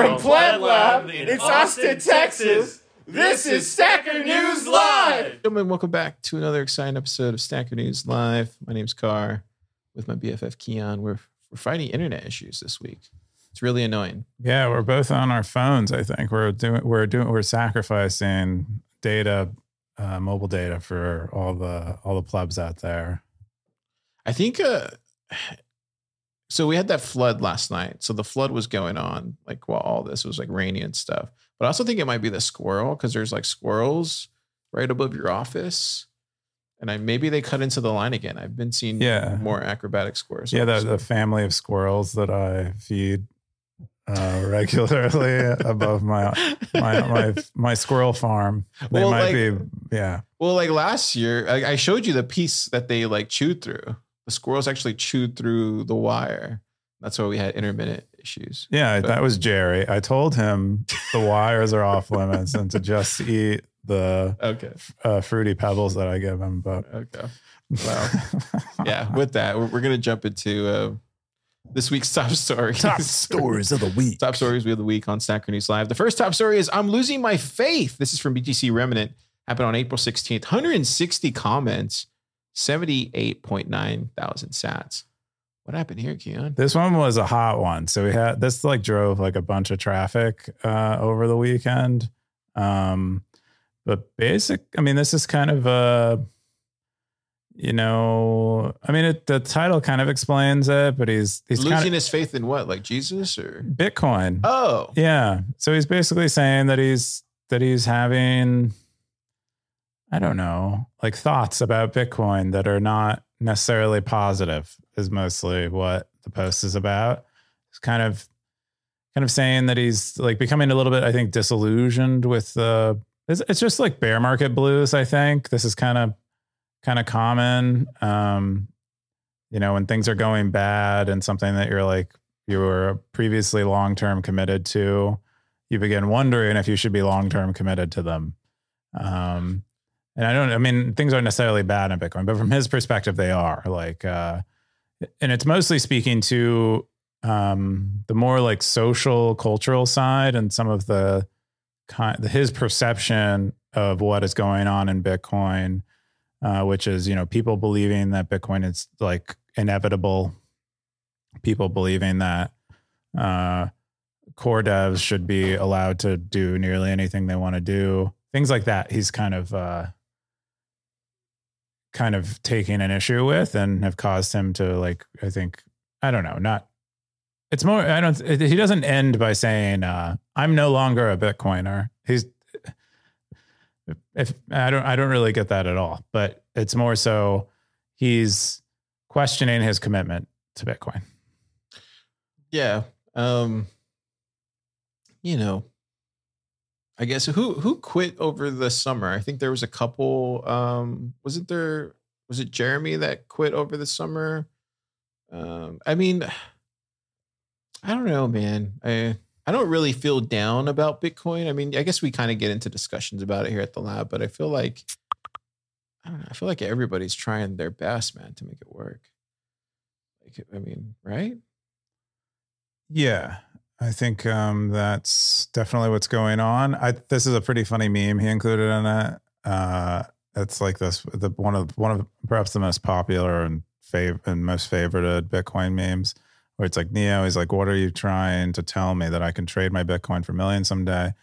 From Pleb Lab in Austin, Texas, this is Stacker News Live. Gentlemen, welcome back to another exciting episode of Stacker News Live. My name's Car with my BFF Keyan. We're, we're fighting internet issues this week. It's really annoying. Yeah, we're both on our phones. I think we're doing we're doing we're sacrificing data, uh, mobile data for all the all the plebs out there. I think uh so we had that flood last night. So the flood was going on like while all this was like rainy and stuff. But I also think it might be the squirrel because there's like squirrels right above your office. And I maybe they cut into the line again. I've been seeing Yeah. more acrobatic squirrels. Yeah, the, the family of squirrels that I feed uh, regularly above my my my my squirrel farm. They Well, might like- be yeah. Well, like last year, I, I showed you the piece that they like chewed through. The squirrels actually chewed through the wire. That's why we had intermittent issues. Yeah, But- that was Jerry. I told him the wires are off limits and to just eat the Okay. uh, fruity pebbles that I give him. But Okay. Well, yeah. With that, we're, we're gonna jump into uh, this week's top stories. Top stories of the week. top stories we have the week on Stacker News Live. The first top story is I'm losing my faith. This is from BTC Remnant. Happened on April 16th. 160 comments, 78.9 thousand sats. What happened here, Keyan? This one was a hot one. So we had this like drove like a bunch of traffic uh, over the weekend. Um, but basic, I mean, this is kind of a, you know, I mean, it, the title kind of explains it, but he's he's losing kind of his faith in what? Like Jesus or? Bitcoin. Oh, Yeah. So he's basically saying that he's that he's having I don't know, like thoughts about Bitcoin that are not necessarily positive is mostly what the post is about. It's kind of kind of saying that he's like becoming a little bit I think disillusioned with the it's, it's just like bear market blues, I think. This is kind of kind of common um you know, when things are going bad and something that you're like you were previously long term committed to, you begin wondering if you should be long term committed to them. Um, and I don't, I mean, things aren't necessarily bad in Bitcoin, but from his perspective, they are like, uh, and it's mostly speaking to um, the more like social, cultural side and some of the kind, his perception of what is going on in Bitcoin, uh, which is, you know, people believing that Bitcoin is like inevitable people believing that uh, core devs should be allowed to do nearly anything they want to do, things like that. He's kind of uh, kind of taking an issue with, and have caused him to like. I think I don't know. Not. It's more. I don't. He doesn't end by saying, uh, "I'm no longer a Bitcoiner." He's. If I don't, I don't really get that at all. But it's more so he's questioning his commitment to Bitcoin. yeah. Um, you know, I guess who who quit over the summer? I think there was a couple. Um, wasn't there? Was it Jeremy that quit over the summer? Um, I mean, I don't know, man. I I don't really feel down about Bitcoin. I mean, I guess we kind of get into discussions about it here at the lab, but I feel like I don't know. I feel like everybody's trying their best, man, to make it work. Like, I mean, right? Yeah, I think um, that's definitely what's going on. I this is a pretty funny meme he included in it. Uh, it's like this the one of one of perhaps the most popular and fav- and most favorited Bitcoin memes, where it's like Neo. He's like, "What are you trying to tell me that I can trade my Bitcoin for millions someday?"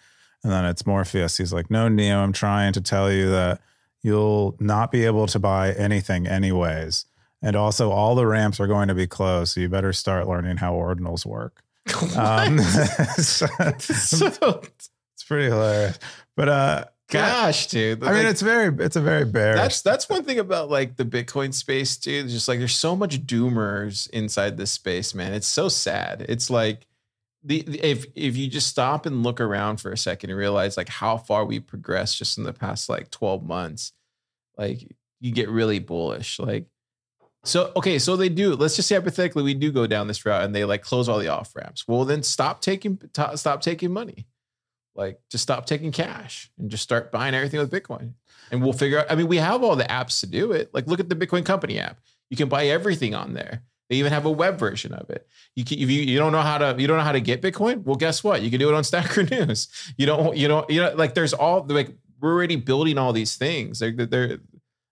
And then it's Morpheus. He's like, "No, Neo, I'm trying to tell you that you'll not be able to buy anything anyways." And also, all the ramps are going to be closed, so you better start learning how ordinals work. Um, so- so, it's pretty hilarious. But uh, gosh, dude. I mean, it's very, it's a very bearish. that's that's one thing about like the Bitcoin space, dude. It's just like there's so much doomers inside this space, man. It's so sad. It's like the, the- if if you just stop and look around for a second and realize like how far we progressed just in the past like 12 months, like you get really bullish. Like so okay, so they do. Let's just say hypothetically we do go down this route and they like close all the off ramps. Well, then stop taking to- stop taking money. Like just stop taking cash and just start buying everything with Bitcoin. And we'll figure out. I mean, we have all the apps to do it. Like look at the Bitcoin company app. You can buy everything on there. They even have a web version of it. You can, if you, you don't know how to you don't know how to get Bitcoin. Well, guess what? You can do it on Stacker News. You don't you don't you know like there's all like we're already building all these things. They're, they're,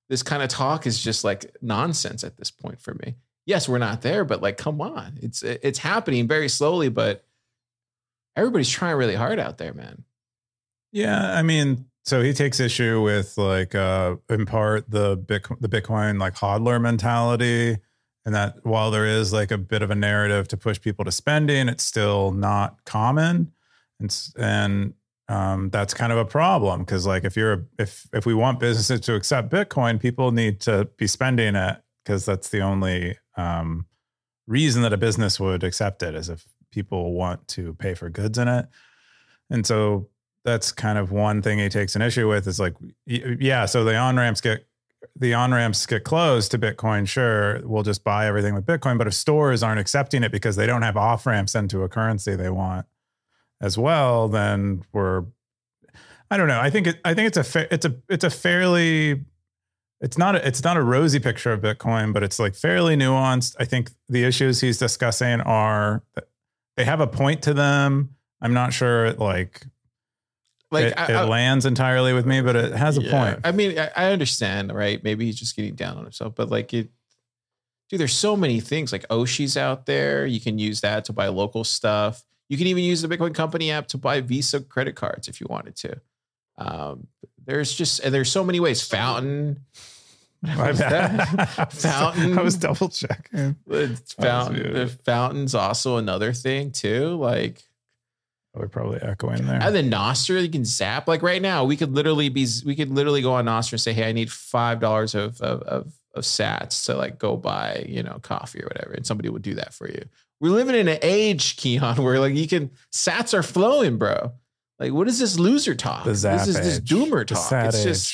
this kind of talk is just like nonsense at this point for me. Yes, we're not there, but like, come on, it's it's happening very slowly, but everybody's trying really hard out there, man. Yeah, I mean, so he takes issue with like uh in part the Bitcoin, the Bitcoin like hodler mentality, and that while there is like a bit of a narrative to push people to spending, it's still not common, and and um, that's kind of a problem because like if you're if if we want businesses to accept Bitcoin, people need to be spending it because that's the only um, reason that a business would accept it is if people want to pay for goods in it, and so that's kind of one thing he takes an issue with is like yeah, so the on ramps get the on ramps get closed to Bitcoin, sure, we'll just buy everything with Bitcoin. But if stores aren't accepting it because they don't have off ramps into a currency they want, as well, then we're I don't know. I think it I think it's a fa- it's a it's a fairly it's not a, it's not a rosy picture of Bitcoin, but it's like fairly nuanced. I think the issues he's discussing are they have a point to them. I'm not sure like like it, I, it lands entirely with me, but it has a yeah. point. I mean, I, I understand, right? Maybe he's just getting down on himself, but like it, dude, there's so many things like Oshi's out there. You can use that to buy local stuff. You can even use the Bitcoin Company app to buy Visa credit cards if you wanted to. Um, there's just and there's so many ways. Fountain. My bad. Fountain. I was double checking. Fountain. Fountain's also another thing too. Like we're probably echoing there. And then Nostr, you can zap. Like right now, we could literally be, we could literally go on Nostr and say, "Hey, I need five dollars of, of of of Sats to like go buy, you know, coffee or whatever," and somebody would do that for you. We're living in an age, Keyan, where like you can Sats are flowing, bro. Like, what is this loser talk? this is this doomer talk. It's just,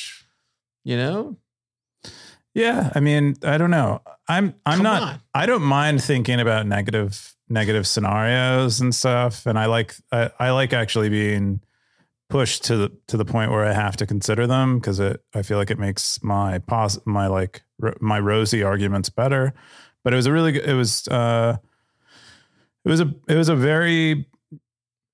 you know. Yeah, I mean, I don't know. I'm I'm Come not. On. I don't mind thinking about negative negative scenarios and stuff, and I like I, I like actually being pushed to the to the point where I have to consider them because it I feel like it makes my pos my like my rosy arguments better. But it was a really it was uh it was a it was a very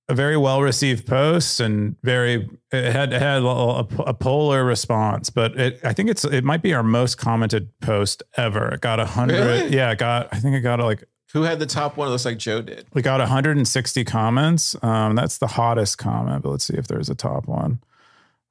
a very well received post and very it had it had a, a, polar response but it i think it's it might be our most commented post ever. It got a hundred really? yeah it got i think it got like who had the top one? It looks like joe did. we got 160 comments. Um that's the hottest comment but let's see if there's a top one.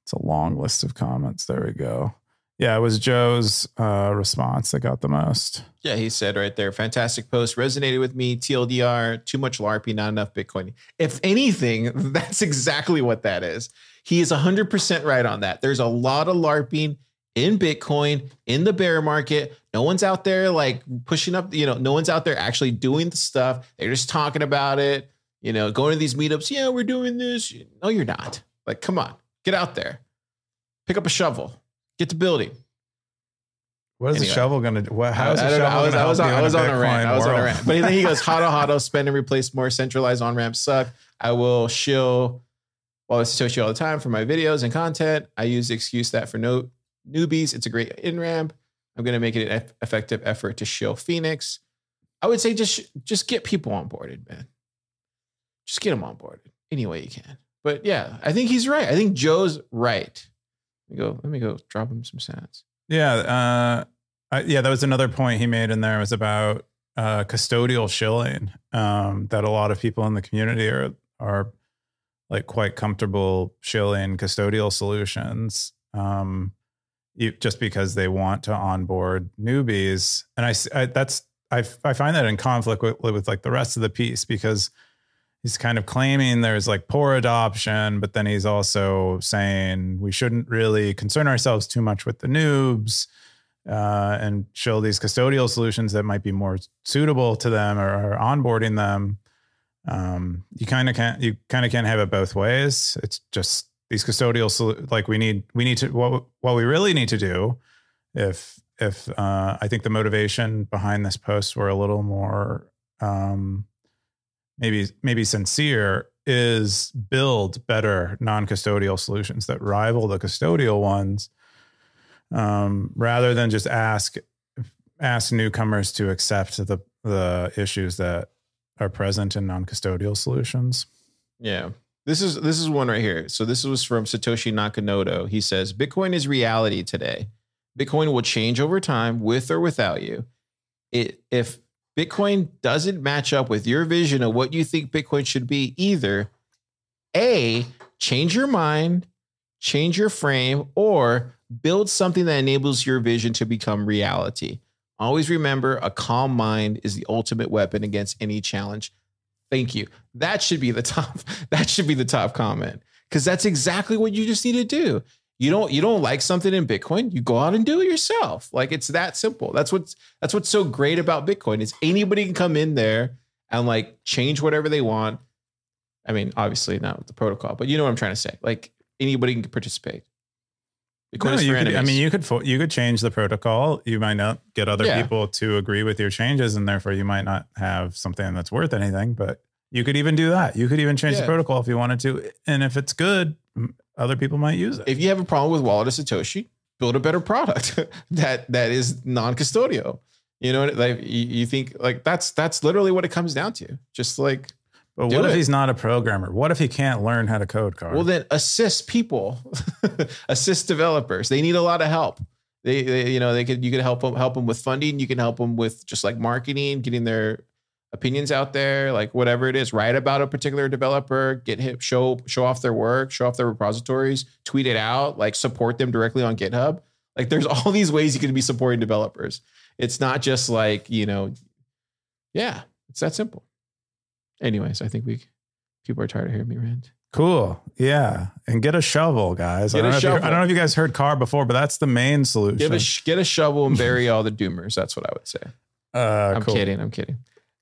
It's a long list of comments. There we go yeah, it was Joe's uh, response that got the most. Yeah, he said right there, fantastic post, resonated with me. TLDR, too much LARPing, not enough Bitcoin. If anything, that's exactly what that is. He is 100% right on that. There's a lot of LARPing in Bitcoin in the bear market. No one's out there like pushing up, you know, no one's out there actually doing the stuff. They're just talking about it, you know, going to these meetups. Yeah, we're doing this. No, you're not. Like, come on, get out there, pick up a shovel Get to building. What is anyway. the shovel going to do? What, how is the shovel going to I was, on, I was on a rant. I was on a rant. But then he goes, "Hodl Hodl, spend and replace more centralized on ramps suck. I will shill while it's associated all the time for my videos and content. I use the excuse that for no newbies, it's a great in ramp. I'm going to make it an effective effort to shill Phoenix. I would say just just get people onboarded, man. Just get them onboarded any way you can. But yeah, I think he's right. I think Joe's right. Let me go. Let me go. Drop him some stats. Yeah. Uh, I, yeah. That was another point he made in there. Was about uh, custodial shilling. Um, that a lot of people in the community are are like quite comfortable shilling custodial solutions. Um, just because they want to onboard newbies, and I, I that's I, I find that in conflict with, with like the rest of the piece because he's kind of claiming there's like poor adoption, but then he's also saying we shouldn't really concern ourselves too much with the noobs uh, and show these custodial solutions that might be more suitable to them or, or onboarding them. Um, you kind of can't you kind of can't have it both ways. It's just these custodial like we need we need to what what we really need to do if if uh, I think the motivation behind this post were a little more um, maybe maybe sincere is build better non-custodial solutions that rival the custodial ones um, rather than just ask ask newcomers to accept the the issues that are present in non-custodial solutions. Yeah. This is this is one right here. So this was from Satoshi Nakamoto. He says Bitcoin is reality today. Bitcoin will change over time with or without you. It if Bitcoin doesn't match up with your vision of what you think Bitcoin should be, either A, change your mind, change your frame, or build something that enables your vision to become reality. Always remember a calm mind is the ultimate weapon against any challenge. Thank you. That should be the top. That should be the top comment because that's exactly what you just need to do. You don't you don't like something in Bitcoin, you go out and do it yourself. Like it's that simple. That's what's that's what's so great about Bitcoin is anybody can come in there and like change whatever they want. I mean, obviously not with the protocol, but you know what I'm trying to say. Like anybody can participate. Bitcoin no, you could, I mean, you could you could change the protocol. You might not get other yeah. people to agree with your changes, and therefore you might not have something that's worth anything. But you could even do that. You could even change yeah. the protocol if you wanted to, and if it's good, other people might use it. If you have a problem with Wallet of Satoshi, build a better product that that is non-custodial. You know, like you, you think like that's that's literally what it comes down to. Just like but what if he's not a programmer? What if he can't learn how to code? Well, then assist people, assist developers. They need a lot of help. They, they, you know, they could you could help them help them with funding. You can help them with just like marketing, getting their opinions out there, like whatever it is. Write about a particular developer, get hit, show show off their work, show off their repositories, tweet it out, like support them directly on GitHub. Like there's all these ways you can be supporting developers. It's not just like you know, yeah, it's that simple anyways, I think we people are tired of hearing me rant. Cool. Yeah. And get a shovel, guys. I don't, shovel. I don't, know if you guys heard car before, but that's the main solution. Give a, get a shovel and bury all the doomers. That's what I would say. Uh, I'm cool. kidding. I'm kidding.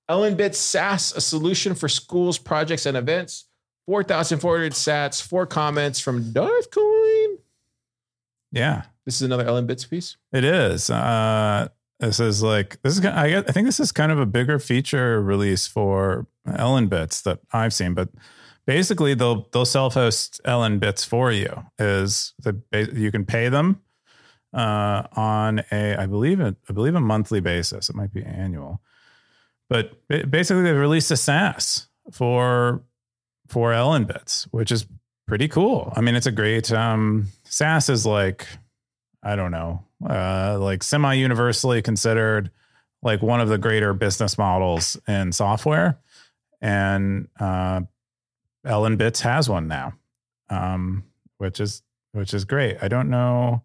LNbits SaaS, a solution for schools, projects, and events. 4,400 sats, four comments from Darth Coin. Yeah. This is another LNbits piece. It is. Uh, this is like this is I, guess, I think this is kind of a bigger feature release for LNbits that I've seen, but basically they'll they'll self-host LNbits for you. Is the you can pay them uh, on a I believe a, I believe a monthly basis. It might be annual, but basically they've released a SaaS for for LNbits, which is pretty cool. I mean, it's a great um, SaaS is like I don't know, uh, like semi universally considered like one of the greater business models in software and uh, LNbits has one now, um, which is which is great. I don't know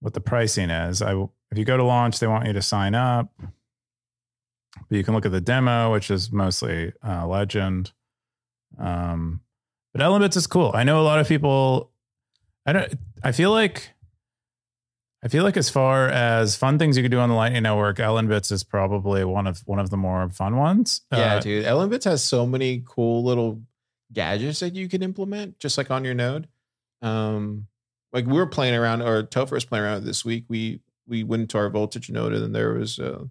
what the pricing is. I if you go to launch, they want you to sign up, but you can look at the demo, which is mostly uh, Legend. Um, but LNbits is cool. I know a lot of people. I don't. I feel like I feel like as far as fun things you could do on the Lightning Network, LNbits is probably one of one of the more fun ones. Yeah, uh, dude. LNbits has so many cool little gadgets that you can implement just like on your node. Um, like we were playing around, or Topher was playing around this week. We we went into our voltage node, and then there was uh,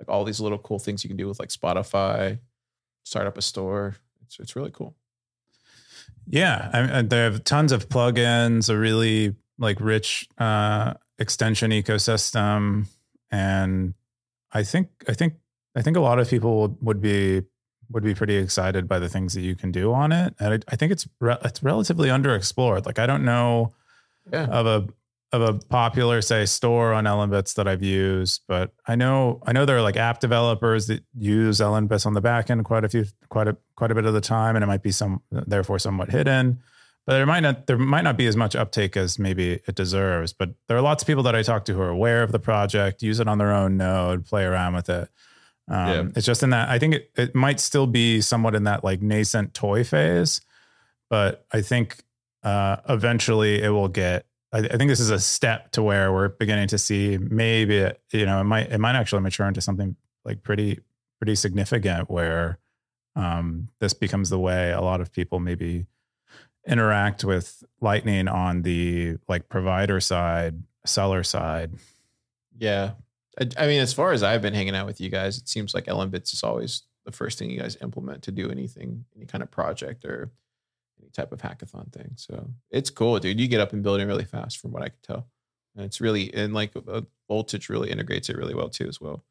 like all these little cool things you can do with like Spotify, start up a store. It's it's really cool. Yeah, I they have tons of plugins, a really like rich uh, extension ecosystem, and I think I think I think a lot of people would be would be pretty excited by the things that you can do on it, and I, I think it's re- it's relatively underexplored. Like I don't know yeah. of a of a popular say store on LNbits that I've used, but I know I know there are like app developers that use LNbits on the back end quite a few quite a quite a bit of the time, and it might be some therefore somewhat hidden but there might not there might not be as much uptake as maybe it deserves. But there are lots of people that I talk to who are aware of the project, use it on their own node, play around with it. Um, yeah. It's just in that I think it, it might still be somewhat in that like nascent toy phase, but I think uh, eventually it will get. I, I, think this is a step to where we're beginning to see maybe it, you know it might it might actually mature into something like pretty pretty significant where um, this becomes the way a lot of people maybe interact with Lightning on the like provider side, seller side. Yeah. I, I, mean, as far as I've been hanging out with you guys, it seems like LNbits is always the first thing you guys implement to do anything, any kind of project or type of hackathon thing. So it's cool, dude. You get up and building really fast from what I can tell. And it's really, and like uh, Voltage really integrates it really well too, as well.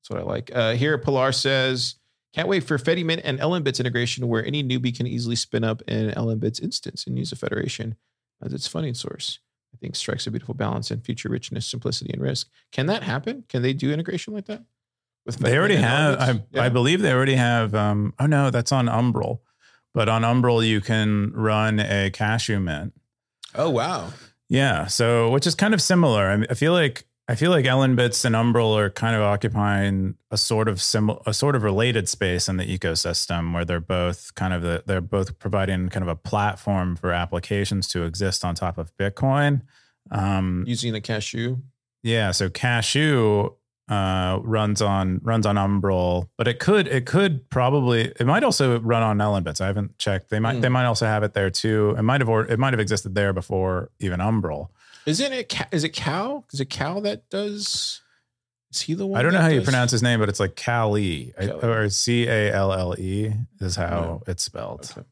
That's what I like. Uh, here, Pilar says, can't wait for FediMint and LNbits integration where any newbie can easily spin up an LNbits instance and use a federation as its funding source. I think strikes a beautiful balance in future richness, simplicity, and risk. Can that happen? Can they do integration like that? With they already have. I, yeah. I, believe they already have. Um, oh no, that's on Umbrel. But on Umbrel, you can run a Cashu mint. Oh wow! Yeah, so which is kind of similar. I, mean, I feel like I feel like LNbits and Umbrel are kind of occupying a sort of similar, a sort of related space in the ecosystem where they're both kind of the, they're both providing kind of a platform for applications to exist on top of Bitcoin. Um, Using a Cashu. Yeah, so Cashu uh, runs on runs on Umbrel, but it could it could probably it might also run on LNbits. I haven't checked. They might mm. they might also have it there too. It might have or it might have existed there before even Umbrel. Isn't it? Is it Cal? Is it Cal that does? Is he the one? I don't know how does? you pronounce his name, but it's like Cali or C A L L E is how it's spelled. Okay.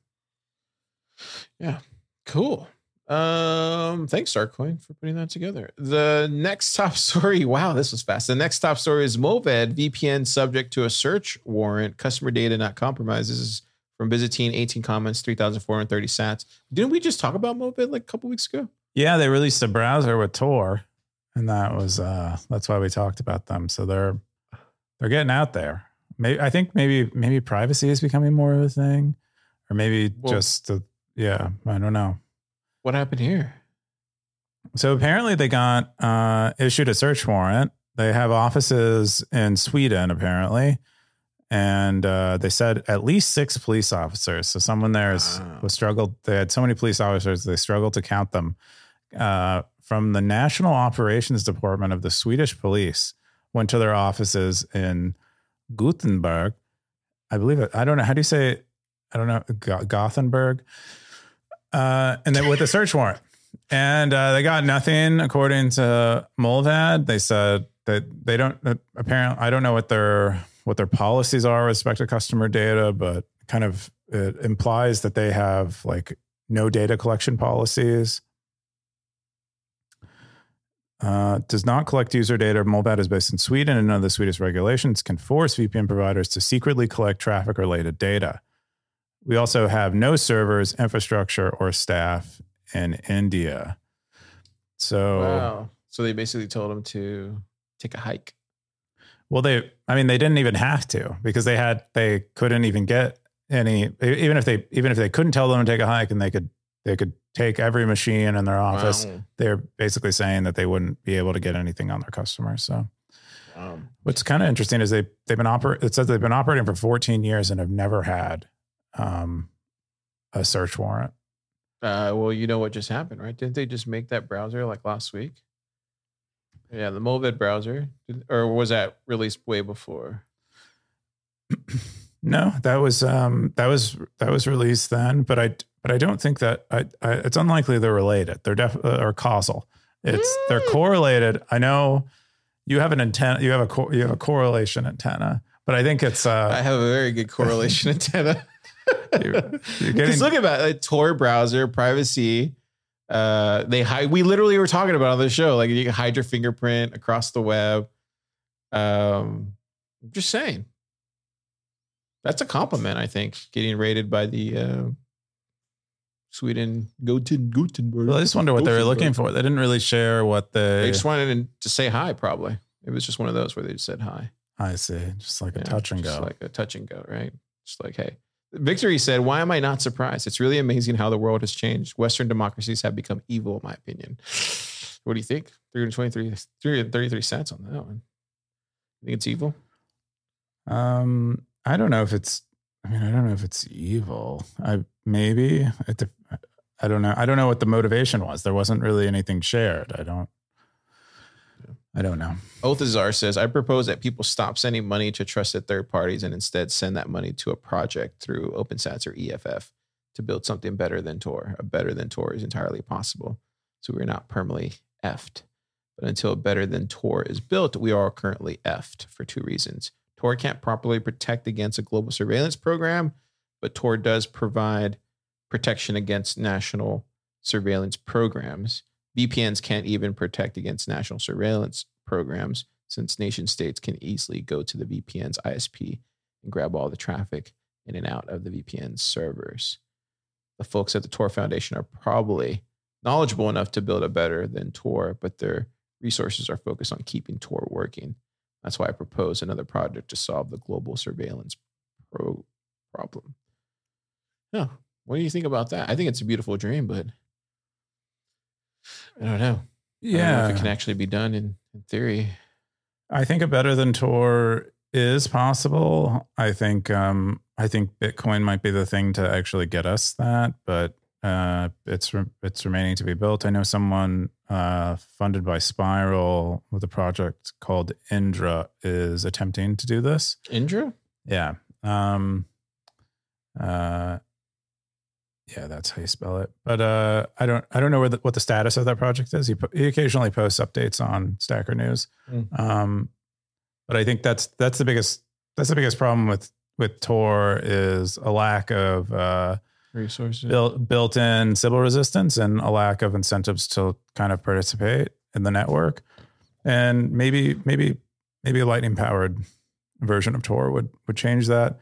Yeah, cool. Um, thanks, Darth Coin, for putting that together. The next top story. Wow, this was fast. The next top story is Mullvad VPN subject to a search warrant. Customer data not compromised. This is from Byzantine. 18 comments, 3,430 sats. Didn't we just talk about Mullvad like a couple weeks ago? Yeah, they released a browser with Tor, and that was uh that's why we talked about them. So they're they're getting out there. Maybe I think maybe maybe privacy is becoming more of a thing, or maybe well, just the, yeah. I don't know. What happened here? So apparently they got uh, issued a search warrant. They have offices in Sweden apparently, and uh, they said at least six police officers. So someone there is, wow. was struggled. They had so many police officers they struggled to count them uh, from the National Operations Department of the Swedish Police went to their offices in Gothenburg. I believe it. I don't know. How do you say it? I don't know. Gothenburg. Uh, and then with a search warrant. And uh, they got nothing according to Mullvad. They said that they don't apparently I don't know what their what their policies are with respect to customer data, but kind of it implies that they have like no data collection policies uh, does not collect user data. Mullvad is based in Sweden, and none of the Swedish regulations can force VPN providers to secretly collect traffic related data. We also have no servers, infrastructure, or staff in India. So, wow. So they basically told them to take a hike. Well, they, I mean, they didn't even have to because they had, they couldn't even get any, even if they, even if they couldn't tell them to take a hike and they could, they could take every machine in their office. Wow. They're basically saying that they wouldn't be able to get anything on their customers. So, wow. what's kind of interesting is they they've been oper- It says they've been operating for 14 years and have never had um, a search warrant. Uh, well, you know what just happened, right? Didn't they just make that browser like last week? Yeah, the Mullvad browser, or was that released way before? no, that was um, that was that was released then, but I but I don't think that I, I it's unlikely they're related. They're def uh, or causal. It's mm. they're correlated. I know you have an antenna. You have a you have a correlation antenna, but I think it's. Uh, I have a very good correlation antenna. Because look at that, like, Tor browser privacy. Uh, they hide. We literally were talking about on the show, like you can hide your fingerprint across the web. Um, I'm just saying. That's a compliment, I think. Getting rated by the uh, Sweden, Guten, Gutenberg. Well, I just wonder what they were looking for. They didn't really share what they. They just wanted to say hi, probably. It was just one of those where they just said hi. I see. Just like a touch and go. like a touch and go, right? Just like, hey. Victory said, Why am I not surprised? It's really amazing how the world has changed. Western democracies have become evil, in my opinion. What do you think? 323, 333 cents on that one. You think it's evil? Um, I don't know if it's I mean, I don't know if it's evil. I maybe I don't know. I don't know what the motivation was. There wasn't really anything shared. I don't. I don't know. Othazar says, I propose that people stop sending money to trusted third parties and instead send that money to a project through OpenSats or EFF to build something better than Tor. A better than Tor is entirely possible. So we're not permanently effed. But until a better than Tor is built, we are currently effed for two reasons. Tor can't properly protect against a global surveillance program, but Tor does provide protection against national surveillance programs. VPNs can't even protect against national surveillance programs. since nation states can easily go to the VPN's ISP and grab all the traffic in and out of the VPN servers. The folks at the Tor Foundation are probably knowledgeable enough to build a better than Tor, but their resources are focused on keeping Tor working. That's why I propose another project to solve the global surveillance pro- problem. Yeah. What do you think about that? I think it's a beautiful dream, but I don't know. I don't know Yeah. if it can actually be done in, in theory. I think a better than Tor is possible. I think um, I think Bitcoin might be the thing to actually get us that, but uh, it's re- it's remaining to be built. I know someone uh, funded by Spiral with a project called Indra is attempting to do this. Indra? Yeah. Um, uh, yeah, that's how you spell it. But uh, I don't I don't know where the, what the status of that project is. He po- he occasionally posts updates on Stacker News. Mm. Um, but I think that's that's the biggest that's the biggest problem with with Tor is a lack of uh, Resources. built built in civil resistance and a lack of incentives to kind of participate in the network. And maybe maybe maybe a lightning powered version of Tor would would change that.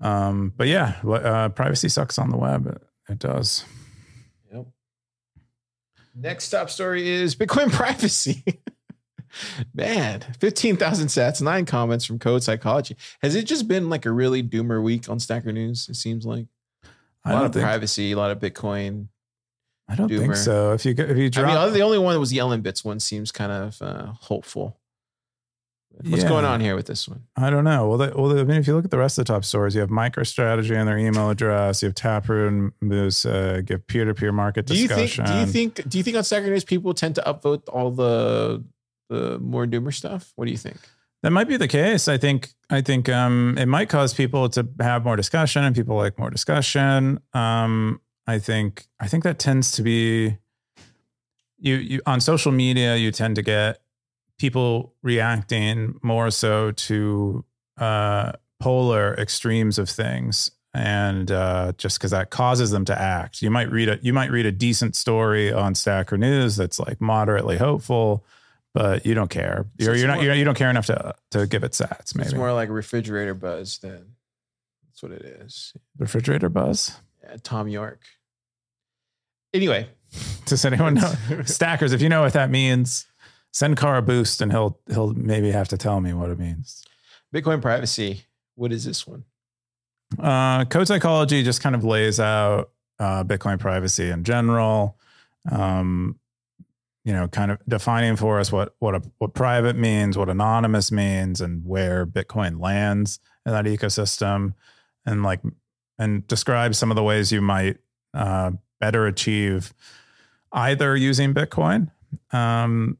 Um, but yeah, uh, privacy sucks on the web. It, it does. Yep. Next top story is Bitcoin privacy. Man, 15,000 sats, nine comments from Code Psychology. Has it just been like a really doomer week on Stacker News? It seems like a I lot of think privacy, a lot of Bitcoin. I don't think so. If you if you I drop, mean, the only one that was LNbits one seems kind of uh, hopeful. What's Yeah. going on here with this one? I don't know. Well, they, well, I mean, if you look at the rest of the top stores, you have MicroStrategy and their email address. You have Taproot and Moose. Uh, give peer-to-peer market Do you think? Do you think? Do you think on Stacker News people tend to upvote all the the more doomer stuff? What do you think? That might be the case. I think I think um, it might cause people to have more discussion, and people like more discussion. Um, I think I think that tends to be you you on social media. You tend to get people reacting more so to uh, polar extremes of things, and uh, just because that causes them to act. You might read a you might read a decent story on Stacker News that's like moderately hopeful but you don't care. You're, you're not. You're, you don't care enough to to give it sats. Maybe It's more like refrigerator buzz then. That's what it is. refrigerator buzz. Yeah, Thom Yorke. Anyway, Does anyone know stackers? If you know what that means, send Car a boost, and he'll he'll maybe have to tell me what it means. Bitcoin privacy. What is this one? Uh, code psychology just kind of lays out uh, Bitcoin privacy in general. Um, you know, kind of defining for us what what a, what private means, what anonymous means, and where Bitcoin lands in that ecosystem, and like and describe some of the ways you might uh, better achieve either using Bitcoin. Um,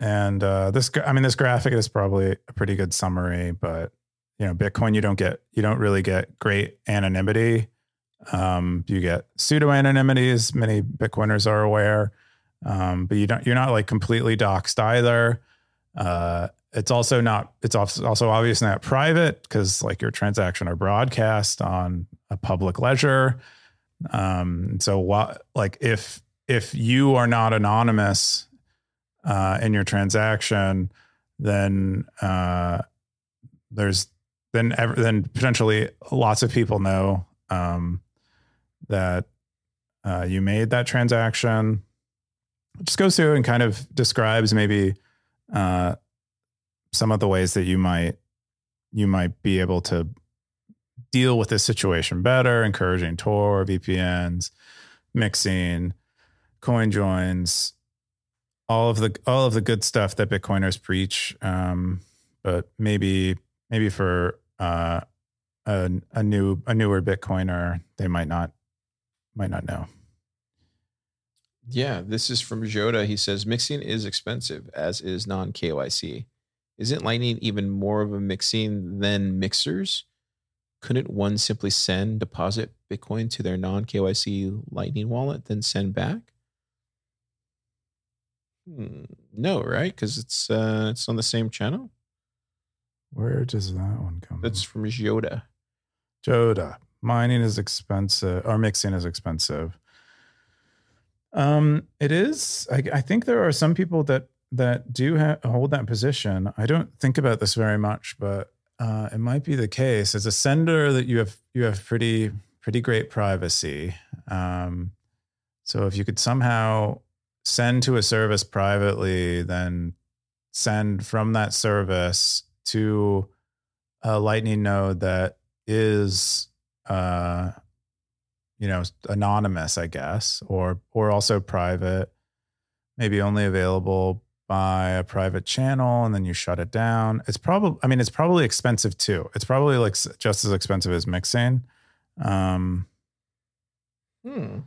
and uh, this, I mean, this graphic is probably a pretty good summary, but you know, Bitcoin, you don't get, you don't really get great anonymity. Um, you get pseudo anonymity, as many Bitcoiners are aware, um, but you don't, you're not like completely doxed either. Uh, it's also not, it's als- also obviously not private because like your transaction are broadcast on a public ledger. Um, so what, like if, if you are not anonymous uh, in your transaction, then uh, there's then ever, then potentially lots of people know um, that uh, you made that transaction. It just goes through and kind of describes maybe uh, some of the ways that you might you might be able to deal with this situation better, encouraging Tor, VPNs, mixing, coin joins, all of the all of the good stuff that Bitcoiners preach. Um, but maybe maybe for uh, a, a new a newer Bitcoiner, they might not might not know. Yeah, this is from Joda. He says mixing is expensive, as is non KYC. Isn't Lightning even more of a mixing than mixers? Couldn't one simply send deposit Bitcoin to their non KYC Lightning wallet, then send back? Hmm, no, right? Because it's uh, it's on the same channel. Where does that one come? That's from Joda. Joda. Mining is expensive, or mixing is expensive. Um, it is. I, I think there are some people that that do ha- hold that position, I don't think about this very much, but uh, it might be the case. As a sender, that you have you have pretty pretty great privacy. Um, so if you could somehow send to a service privately, then send from that service to a Lightning node that is, uh, you know, anonymous, I guess, or or also private, maybe only available by a private channel, and then you shut it down. It's probably, I mean, it's probably expensive too. It's probably like just as expensive as mixing. Um, Hmm.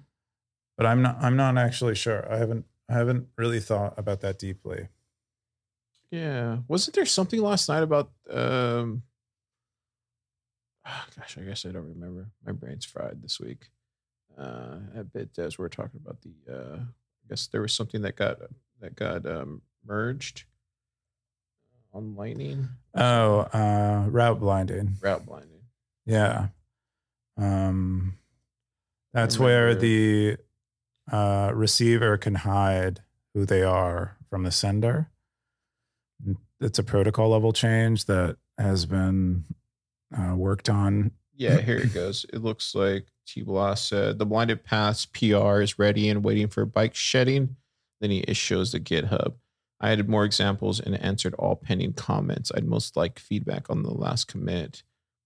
But I'm not. I'm not actually sure. I haven't. I haven't really thought about that deeply. Yeah. Wasn't there something last night about um ah, gosh, I guess I don't remember. My brain's fried this week. Uh a bit as we're talking about the uh I guess there was something that got that got um merged on lightning. Oh, uh, route blinding. Route blinding. Yeah. Um, that's where the uh, receiver can hide who they are from the sender. It's a protocol level change that has been uh, worked on. Yeah, here it goes. It looks like t-bast said the blinded paths PR is ready and waiting for bike shedding. Then he shows the GitHub. I added more examples and answered all pending comments. I'd most like feedback on the last commit,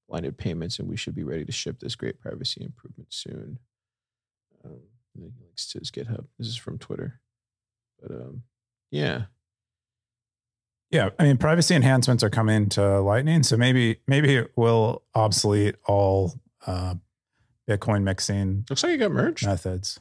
blinded payments, and we should be ready to ship this great privacy improvement soon. Um, links to his GitHub. This is from Twitter. But um, yeah, Yeah, I mean, privacy enhancements are coming to Lightning, so maybe maybe it will obsolete all uh, Bitcoin mixing looks like it got merged. methods.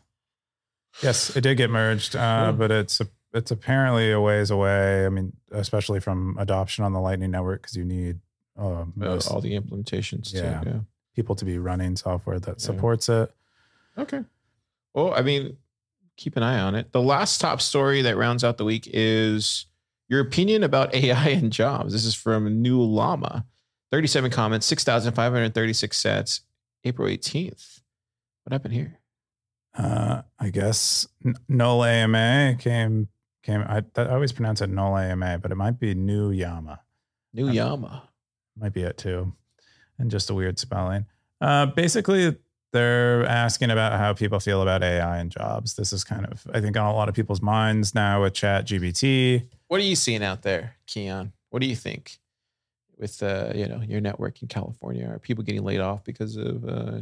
Yes, it did get merged, uh, Cool. but it's it's apparently a ways away. I mean, especially from adoption on the Lightning Network, because you need uh, Uh, all the implementations. Yeah. Too, yeah. people to be running software that Yeah. supports it. Okay. Well, I mean, keep an eye on it. The last top story that rounds out the week is your opinion about AI and jobs. This is from New Llama. 37 comments, 6,536 sets, April 18th. What happened here? Uh, I guess N- null AMA came came. I, I always pronounce it null AMA, but it might be new Yama. New Um, Yama. might be it too, and just a weird spelling. Uh, basically, they're asking about how people feel about AI and jobs. This is kind of, I think, on a lot of people's minds now with ChatGPT. What are you seeing out there, Keyan? What do you think with uh, you know your network in California? Are people getting laid off because of uh,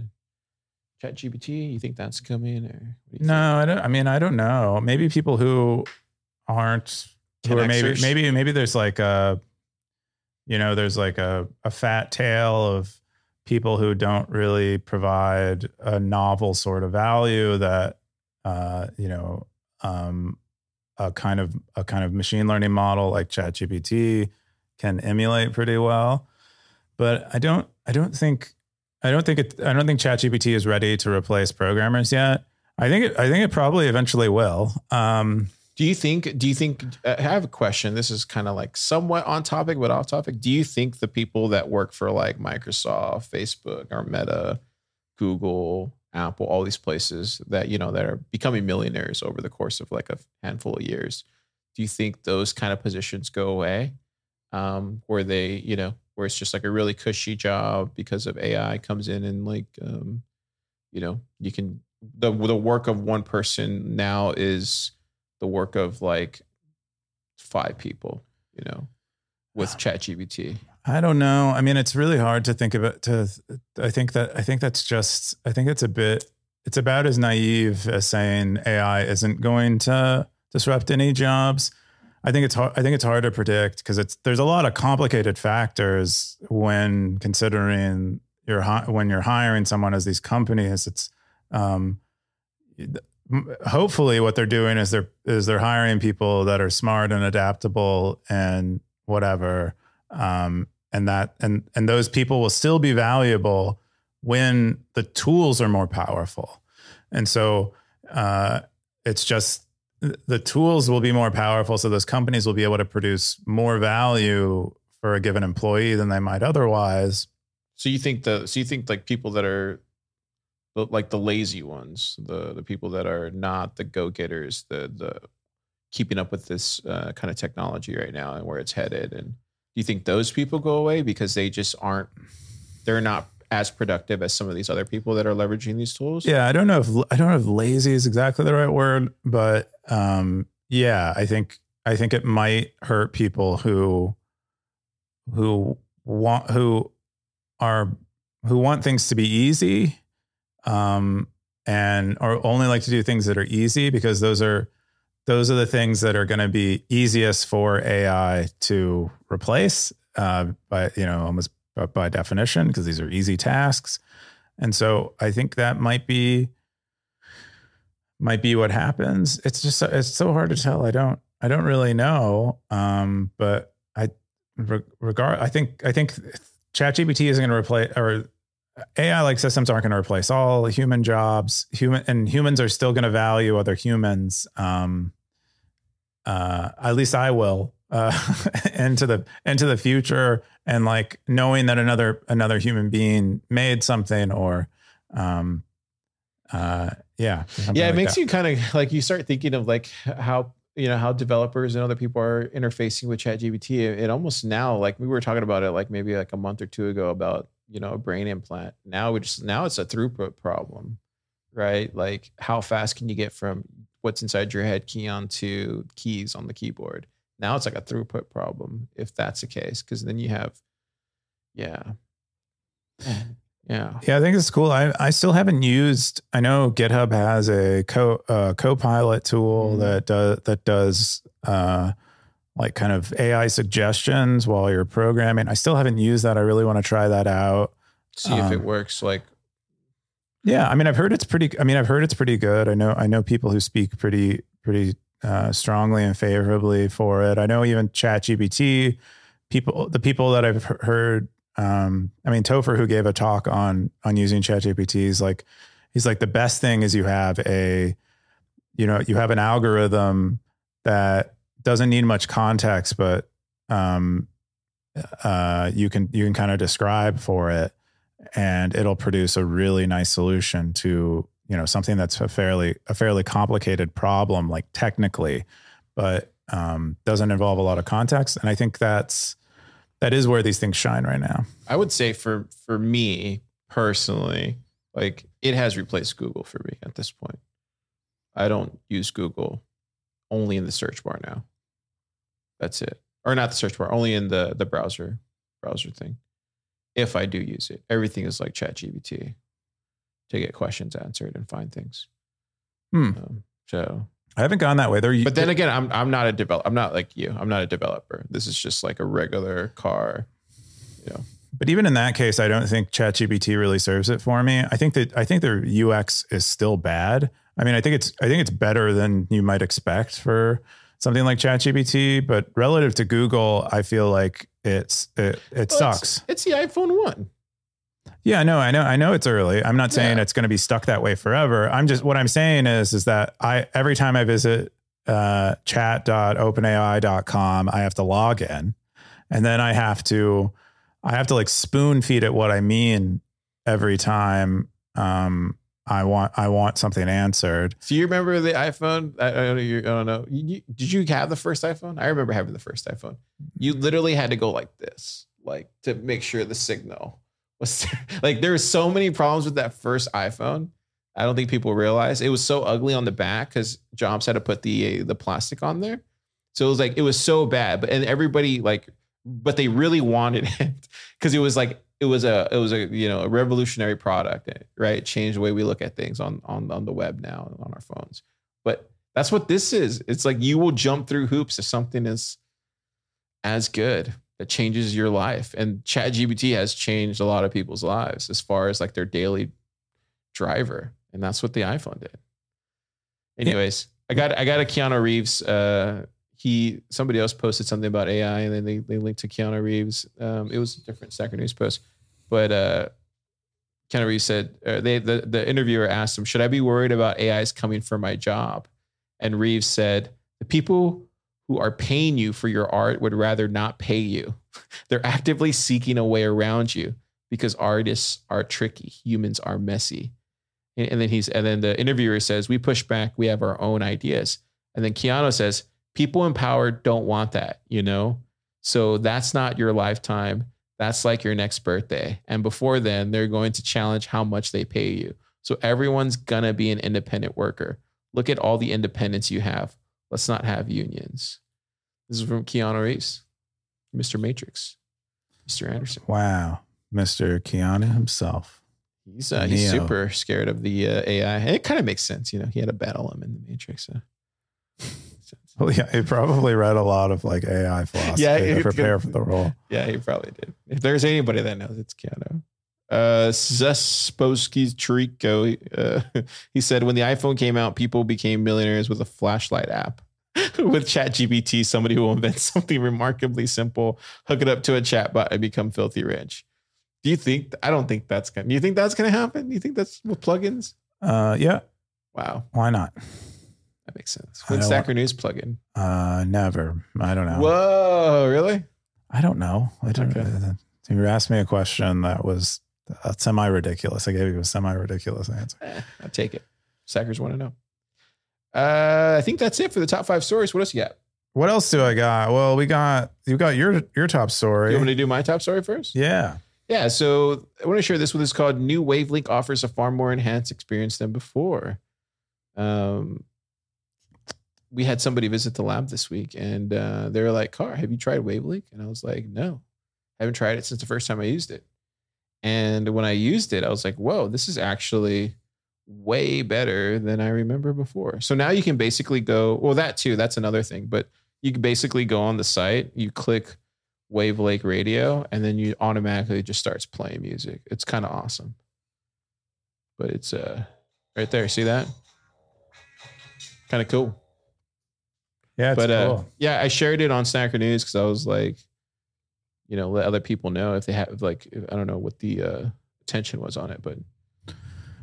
ChatGPT? You think that's coming, or what do you No, I don't. I mean, I don't know. Maybe people who aren't, who are maybe, maybe, maybe there's like a, you know, there's like a a fat tail of people who don't really provide a novel sort of value that, uh, you know, um, a kind of a kind of machine learning model like ChatGPT can emulate pretty well. But I don't. I don't think. I don't think it. I don't think ChatGPT is ready to replace programmers yet. I think it, I think it probably eventually will. Um, Do you think? Do you think? uh, I have a question. This is kind of like somewhat on topic, but off topic. Do you think the people that work for like Microsoft, Facebook, or Meta, Google, Apple, all these places that you know that are becoming millionaires over the course of like a handful of years, do you think those kind of positions go away? Um, where they, you know, where it's just like a really cushy job because of AI comes in and like, um, you know, you can the the work of one person now is the work of like five people, you know, with ChatGPT. I don't know. I mean, it's really hard to think about. To I think that I think that's just. I think it's a bit. It's about as naive as saying AI isn't going to disrupt any jobs. I think it's hard. I think it's hard to predict because it's there's a lot of complicated factors when considering you're when you're hiring someone as these companies. It's um, hopefully what they're doing is they're is they're hiring people that are smart and adaptable and whatever um, and that and and those people will still be valuable when the tools are more powerful. And so uh, it's just the tools will be more powerful so those companies will be able to produce more value for a given employee than they might otherwise. So you think the so you think like people that are the- like the lazy ones, the the people that are not the go getters, the the keeping up with this uh, kind of technology right now and where it's headed. And do you think those people go away because they just aren't? They're not as productive as some of these other people that are leveraging these tools. Yeah, I don't know if I don't know if lazy is exactly the right word, but um, yeah, I think I think it might hurt people who who want who are who want things to be easy um, and or only like to do things that are easy because those are those are the things that are going to be easiest for AI to replace uh, by you know almost by definition because these are easy tasks, and so I think that might be might be what happens. It's just it's so hard to tell. I don't I don't really know, um, but I regard I think I think ChatGPT isn't going to replace or AI like systems aren't going to replace all human jobs. Human and humans are still going to value other humans. Um, uh, at least I will uh, into the into the future, and like knowing that another another human being made something, or um, uh, yeah, yeah, it like makes that. you kind of like you start thinking of like how you know how developers and other people are interfacing with ChatGPT. It, it almost now like we were talking about it like maybe like a month or two ago about you know a brain implant now we just now it's a throughput problem right? Like how fast can you get from what's inside your head key onto keys on the keyboard? Now it's like a throughput problem if that's the case because then you have yeah. Yeah. Yeah i think it's cool. I i still haven't used i know github has a co uh, copilot tool mm-hmm. that does that does uh like kind of AI suggestions while you're programming. I still haven't used that. I really want to try that out. See um, if it um, works. Like, yeah, I mean, I've heard it's pretty. I mean, I've heard it's pretty good. I know. I know people who speak pretty, pretty uh, strongly and favorably for it. I know even ChatGPT people, the people that I've heard. Um, I mean, Topher, who gave a talk on on using ChatGPT, is like, he's like the best thing is you have a, you know, you have an algorithm that doesn't need much context, but um, uh, you can you can kind of describe for it, and it'll produce a really nice solution to you know something that's a fairly a fairly complicated problem, like technically, but um, doesn't involve a lot of context. And I think that's that is where these things shine right now. I would say for for me personally, like it has replaced Google for me at this point. I don't use Google only in the search bar now. That's it. Or not the search bar, only in the the browser browser thing. If I do use it, everything is like ChatGPT to get questions answered and find things. Hmm. Um, so I haven't gone that way. There, but then again, I'm I'm not a develop. I'm not like you. I'm not a developer. This is just like a regular car. You know. But even in that case, I don't think ChatGPT really serves it for me. I think that I think their UX is still bad. I mean, I think it's I think it's better than you might expect for something like ChatGPT, but relative to Google, I feel like it's it it well, sucks. It's, it's, the iPhone one. Yeah, no, I know, I know it's early. I'm not saying yeah. it's going to be stuck that way forever. I'm just what I'm saying is is that I every time I visit uh, chat.openai.com, I have to log in, and then I have to I have to like spoon feed it what I mean every time. Um, I want I want something answered. Do you remember the iPhone? I, I don't know. You, I don't know. You, did you have the first iPhone? I remember having the first iPhone. You literally had to go like this, like to make sure the signal was there. like. There were so many problems with that first iPhone. I don't think people realize it was so ugly on the back because Jobs had to put the the plastic on there. So it was like it was so bad, but and everybody like, but they really wanted it because it was like it was a it was a you know a revolutionary product right? It changed the way we look at things on on on the web now on our phones. But that's what this is. It's like you will jump through hoops if something is as good that changes your life. And chat gpt has changed a lot of people's lives as far as like their daily driver. And that's what the iphone did. Anyways yeah. i got i got a keanu reeves uh he somebody else posted something about AI and then they, they linked to Keanu Reeves. Um, it was a different Stacker News post, but uh, Keanu Reeves said uh, they the the interviewer asked him, "Should I be worried about AIs coming for my job?" And Reeves said, "The people who are paying you for your art would rather not pay you. They're actively seeking a way around you because artists are tricky, humans are messy." And, and then he's and then the interviewer says, "We push back. We have our own ideas." And then Keanu says People in power don't want that, you know? So that's not your lifetime. That's like your next birthday. And before then, they're going to challenge how much they pay you. So everyone's going to be an independent worker. Look at all the independence you have. Let's not have unions. This is from Keanu Reeves, Mr. Matrix, Mr. Anderson. Wow. Mr. Keanu himself. He's uh, he's super scared of the uh, AI. It kind of makes sense, you know. He had to battle him in the Matrix. So. Well, yeah, he probably read a lot of like AI philosophy Yeah, to prepare for the role. Yeah, he probably did. If there's anybody that knows, it's Keanu. Uh, Zesposky Trico, uh, he said, when the iPhone came out, people became millionaires with a flashlight app. with ChatGPT, somebody will invent something remarkably simple, hook it up to a chatbot, and become filthy rich. Do you think? I don't think that's gonna. Do you think that's gonna happen? Do you think that's with plugins? Uh, yeah, Wow, why not? That makes sense. I With don't Stacker News plugin. Uh, never. I don't know. Whoa, really? I don't know. I don't. Okay. You asked me a question that was uh, semi ridiculous. I gave you a semi ridiculous answer. Eh, I'll take it. Stackers want to know. Uh, I think that's it for the top five stories. What else you got? What else do I got? Well, we got you got your your top story. You want me to do my top story first? yeah. Yeah, so I want to share this with us called New Wavlake offers a far more enhanced experience than before. Um, we had somebody visit the lab this week and uh, they were like, Car, have you tried Wavlake? And I was like, no, I haven't tried it since the first time I used it. And when I used it, I was like, whoa, this is actually way better than I remember before. So now you can basically go, well, that too, that's another thing, but you can basically go on the site, you click Wavlake Radio, and then you automatically just starts playing music. It's kind of awesome. But it's uh right there. See that? Kind of cool. Yeah. It's but uh, yeah, I shared it on Stacker News because I was like, you know, let other people know if they have like I don't know what the uh, attention was on it, but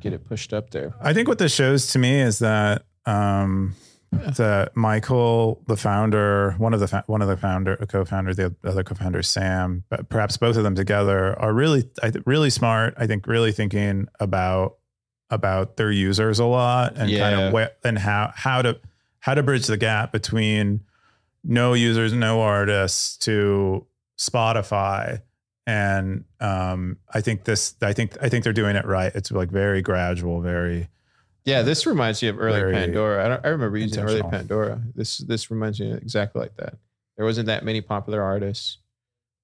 get it pushed up there. I think what this shows to me is that um, that Michael, the founder, one of the fa- one of the founder, co-founder, the other co-founder, Sam, but perhaps both of them together are really, I th- really smart. I think really thinking about about their users a lot and kind of where and how how to how to bridge the gap between no users, no artists to Spotify. And um, I think this, I think, I think they're doing it right. It's like very gradual, very, Yeah, this reminds me of early Pandora. I, don't, I remember using early. Pandora. This this reminds me exactly like that. There wasn't that many popular artists,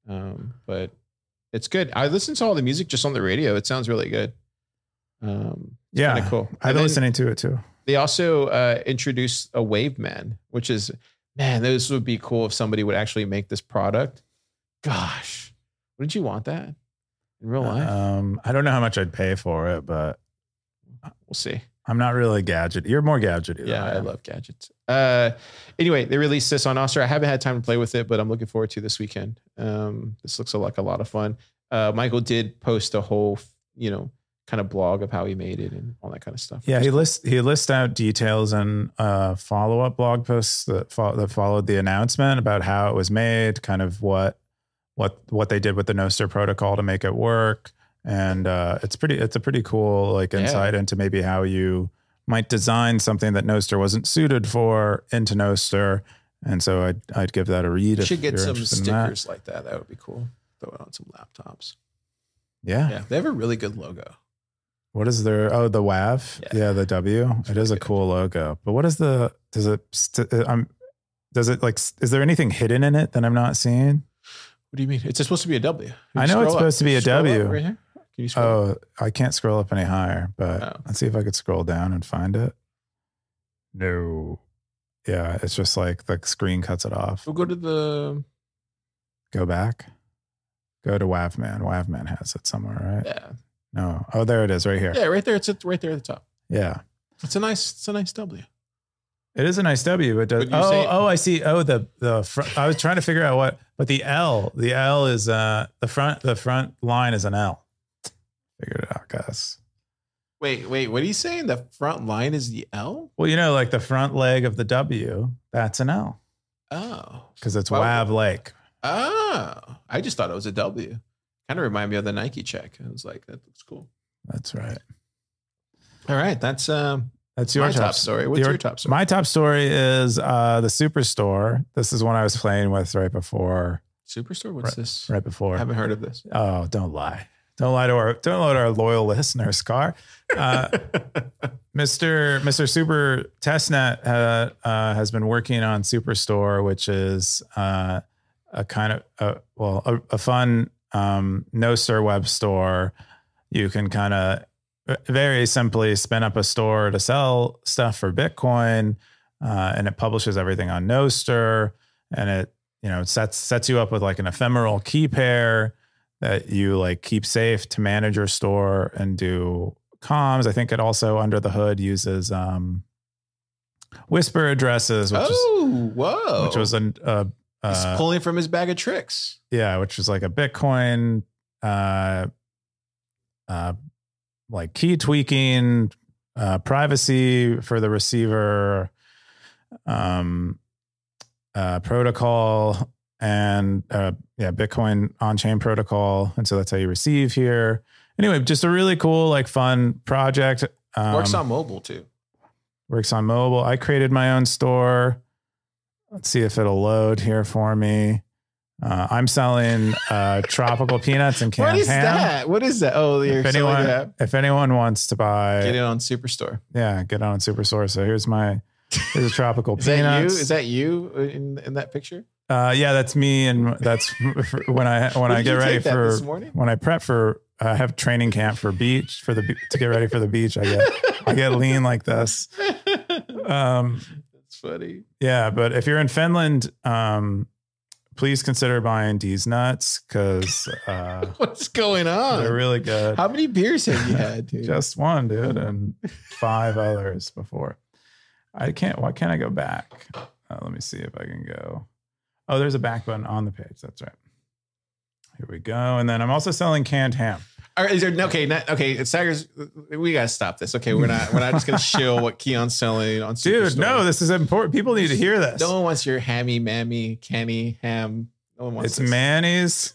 um, but it's good. I listen to all the music just on the radio. It sounds really good. Um, yeah, cool. I've been listening to it too. They also uh, introduced a Wave Man, which is man, this would be cool if somebody would actually make this product. Gosh, wouldn't you want that in real life? Um, I don't know how much I'd pay for it, but we'll see. I'm not really gadget. You're more gadgety. than Yeah, I am. love gadgets. Uh, anyway, they released this on Nostr. I haven't had time to play with it, but I'm looking forward to this weekend. Um, this looks like a lot of fun. Uh, Michael did post a whole, you know, kind of blog of how he made it and all that kind of stuff. Yeah, he lists he lists out details and uh, follow up blog posts that fo- that followed the announcement about how it was made, kind of what what what they did with the Nostr protocol to make it work, and uh, it's pretty it's a pretty cool like Yeah. insight into maybe how you might design something that Nostr wasn't suited for into Nostr, and so I'd I'd give that a read. You if should get some in that. stickers like that. That would be cool. Throw it on some laptops. Yeah. Yeah, they have a really good logo. What is their? Oh, the WAV. Yeah. Yeah, the W. It is a good. cool logo. But what is the? Does it? St- uh, I'm. Does it like? Is there anything hidden in it that I'm not seeing? What do you mean? It's supposed to be a W. I know it's Scroll up. supposed to be a W. right here. Can you scroll? up? Oh, I can't scroll up any higher. But Oh. let's see if I could scroll down and find it. No. Yeah, it's just like the screen cuts it off. We'll go to the Go back. Go to WAVman. WAVman has it somewhere, right? yeah No. Oh, there it is, right here. yeah right there. It's right there at the top. yeah. It's a nice. It's a nice W. It is a nice W, but does, oh saying- oh I see. Oh the the front, I was trying to figure out what, but the L the L is uh the front the front line is an L. Figured it out, guys. Wait, wait. What are you saying? The front line is the L? Well, you know, like the front leg of the W, that's an L Oh, because it's. Wav Lake. oh. I just thought it was a W. Kind of remind me of the Nike check. I was like, that looks cool. That's right. All right, that's um, That's your top, top story. What's your top story? My top story is uh, the Superstore. This is one I was playing with right before. Superstore. What's this? Right before. I haven't heard of this. Oh, don't lie. Don't lie to our don't lie to our loyal listeners, Car. Uh, Mr. Mr. Super Testnet uh, uh, has been working on Superstore, which is uh, a kind of a, well a, a fun um, Nostr web store. You can kind of very simply spin up a store to sell stuff for Bitcoin, uh, and it publishes everything on Nostr, and it you know sets sets you up with like an ephemeral key pair that you like keep safe to manage your store and do comms. I think it also under the hood uses um, whisper addresses, which oh, whoa! which was an uh, He's uh, pulling from his bag of tricks. yeah, which is like a Bitcoin uh, uh, like key tweaking, uh, privacy for the receiver, um, uh, protocol, and uh, yeah, Bitcoin on chain protocol. And so that's how you receive here. Anyway, just a really cool, like fun project. Um, Works on mobile too. works on mobile. I created my own store. Let's see if it'll load here for me. Uh, I'm selling uh, tropical peanuts and canned What is ham. that? What is that? Oh, you're If selling anyone, that. if anyone wants to buy, Get it on Superstore. yeah, get it on Superstore. So here's my here's a tropical Is that you? peanuts. Is that you in in that picture? uh, yeah, that's me, and that's when I when I get ready for morning? when I prep for I have training camp for beach for the to get ready for the beach. I get I get lean like this. Um, funny. Yeah, but if you're in Finland, um, please consider buying these nuts because uh, What's going on? they're really good. How many beers have you had, dude? Just one, dude, and five others before. I can't. Why can't I go back? Uh, let me see if I can go. Oh, there's a back button on the page. That's right. Here we go. And then I'm also selling canned ham. All right, is there okay? Not, okay, Stackers, we gotta stop this. Okay, we're not we're not just gonna shill what Keyan's selling on Superstore. Dude, no, this is important. People need to hear this. no one wants your hammy, mammy, canny, ham. No one wants It's this. Manny's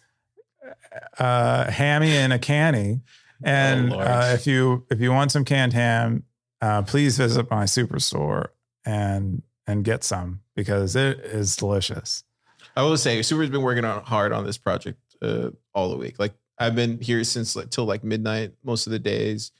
uh, hammy and a canny. And Oh, uh, if you if you want some canned ham, uh, please visit my superstore and and get some because it is delicious. I will say, Super's been working on hard on this project uh, all the week. Like I've been here since like till like midnight most of the days,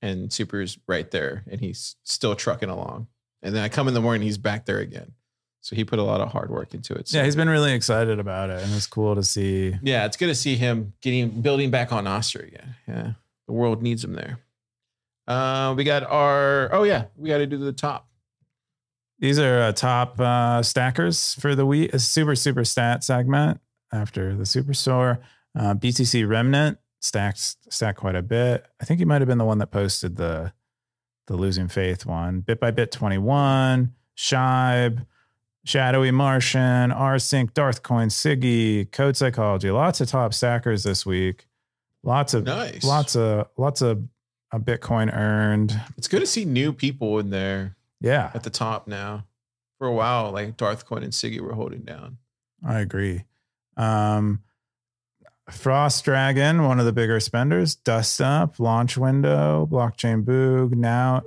and Super's right there, and he's still trucking along. And then I come in the morning, he's back there again. So he put a lot of hard work into it. So Yeah, he's been really excited about it, and it's cool to see. yeah, it's good to see him getting building back on Nostr again. Yeah, the world needs him there. Uh, we got our oh yeah, we got to do the top. These are uh, top uh, stackers for the week. A super super stat segment after the superstore. Uh, BTC Remnant stacked stacked quite a bit. I think he might have been the one that posted the the losing faith one. Bit by bit twenty one. Shibe, Shadowy Martian, Rsync, Darthcoin, Siggy, Code Psychology. Lots of top stackers this week. Lots of Nice. lots of lots of a Bitcoin earned. It's good to see new people in there Yeah, at the top now. For a while, like Darthcoin and Siggy were holding down. I agree. Um, Frost Dragon, one of the bigger spenders, Dust Up, Launch Window, Blockchain Boog, now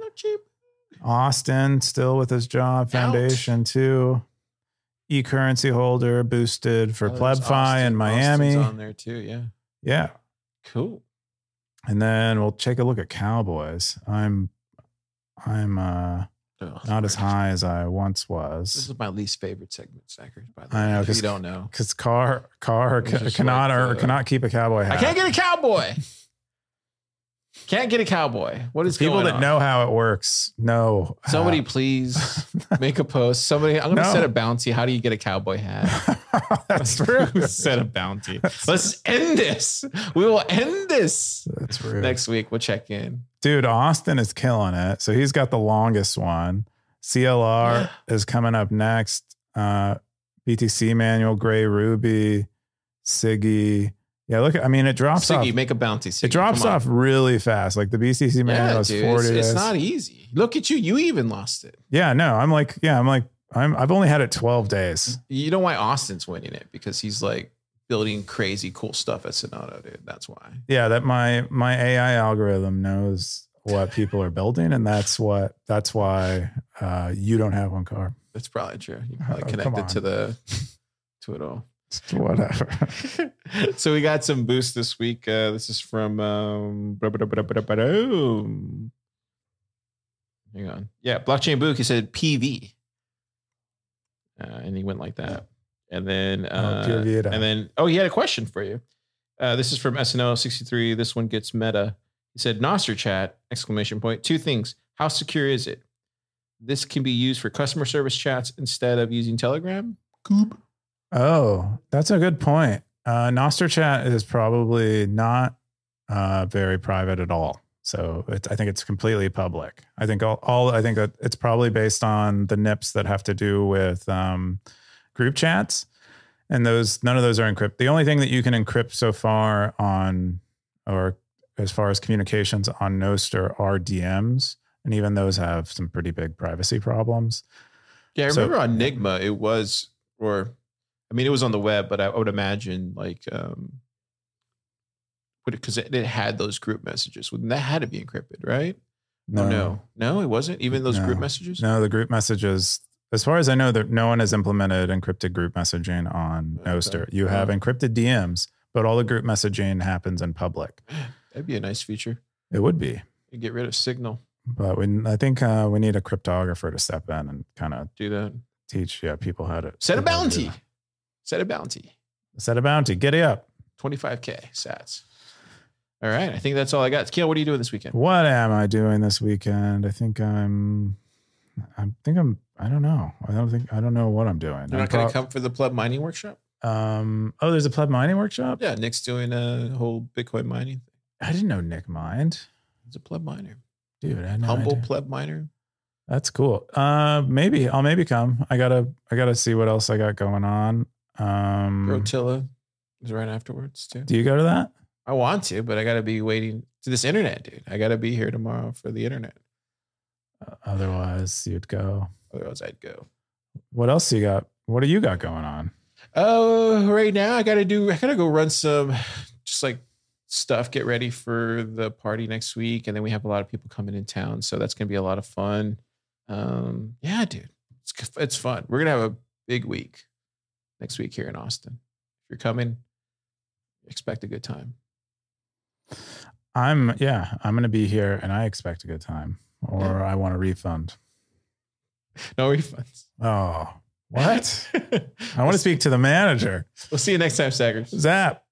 Austin still with his job, Foundation too. E currency holder boosted for Oh, PlebFi in Miami. Austin's on there too. Yeah, Yeah. cool. And then we'll take a look at Cowboys. I'm I'm uh Ugh, not as high as I once was. This is my least favorite segment, Stackers. By the way. I know, because you don't know, Because car car ca- cannot like, or uh, cannot keep a cowboy hat. I can't get a cowboy. Can't get a cowboy. What is People that on? know how it works know. how- Somebody please make a post. Somebody, I'm gonna No. set a bounty. How do you get a cowboy hat? That's true. set a bounty. Let's end this. We will end this That's rude. next week. We'll check in. Dude, Austin is killing it. So he's got the longest one. CLR is coming up next. Uh, BTC manual, Gray Ruby, Siggy. Yeah, look, I mean, it drops Siggy, off. make a bounty. Siggy. it drops off really fast. Like the BCC manual Yeah, is dude, 40 it's, it's not easy. Look at you. You even lost it. yeah, no, I'm like, yeah, I'm like, I'm, I've only had it 12 days. You know why Austin's winning it? Because he's like building crazy cool stuff at Sonato, dude. That's why. Yeah, that my my AI algorithm knows what people are building, and that's what that's why uh, you don't have one car. That's probably true. You probably Oh, connected to the to it all. Whatever. so we got some boost this week. Uh, this is from um, hang on. Yeah, Blockchain Boog. He said PV, uh, and he went like that. And then, uh, Pure Vita. and then, oh, he had a question for you. Uh, this is from SNL sixty three. This one gets meta. He said, "Nostr chat!" Exclamation point. Two things. How secure is it? This can be used for customer service chats instead of using Telegram. Goop. Oh, that's a good point. Uh, Nostr Chat is probably not uh, very private at all. So it's, I think it's completely public. I think all, all I think that it's probably based on the NIPS that have to do with um, group chats, and those none of those are encrypted. The only thing that you can encrypt so far on, or as far as communications on Nostr, are DMs, and even those have some pretty big privacy problems. Yeah, I So- remember on Anigma it was, or I mean, it was on the web, but I would imagine like, um, because it, it had those group messages. Well, that had to be encrypted, right? Oh, no, no, it wasn't. Even those group messages. No, the group messages, as far as I know, that no one has implemented encrypted group messaging on Okay. Nostr. You have Oh. encrypted DMs, but all the group messaging happens in public. That'd be a nice feature. It would be, You get rid of Signal. but we, I think uh, we need a cryptographer to step in and kind of Do that. teach yeah people how to Set a how to do bounty. Set a bounty. Set a bounty. Giddy up. 25k sats. All right, I think that's all I got. Keyan, what are you doing this weekend? What am I doing this weekend? I think I'm. I think I'm. I don't know. I don't think. I don't know what I'm doing. You're I'm not going prob- to come for the pleb mining workshop? Um. Oh, there's a pleb mining workshop. Yeah, Nick's doing a whole Bitcoin mining. I didn't know Nick mined, He's a pleb miner. dude. I had no Humble idea. pleb miner. That's cool. Uh, maybe I'll maybe come. I gotta I gotta see what else I got going on. Um, Rotilla is right afterwards too. do you go to that? I want to, but I got to be waiting to this internet, dude. I got to be here tomorrow for the internet. Uh, Otherwise, you'd go. Otherwise, I'd go. What else you got? What do you got going on? Oh, right now I got to do. I got to go run some, just like stuff. Get ready for the party next week, and then we have a lot of people coming in town, so that's gonna be a lot of fun. Um, yeah, dude, it's it's fun. We're gonna have a big week next week here in Austin. If you're coming, expect a good time. I'm yeah. I'm gonna be here, and I expect a good time, or I want a refund. No refunds. Oh, what? I want to speak to the manager. We'll see you next time, Stackers. Zap.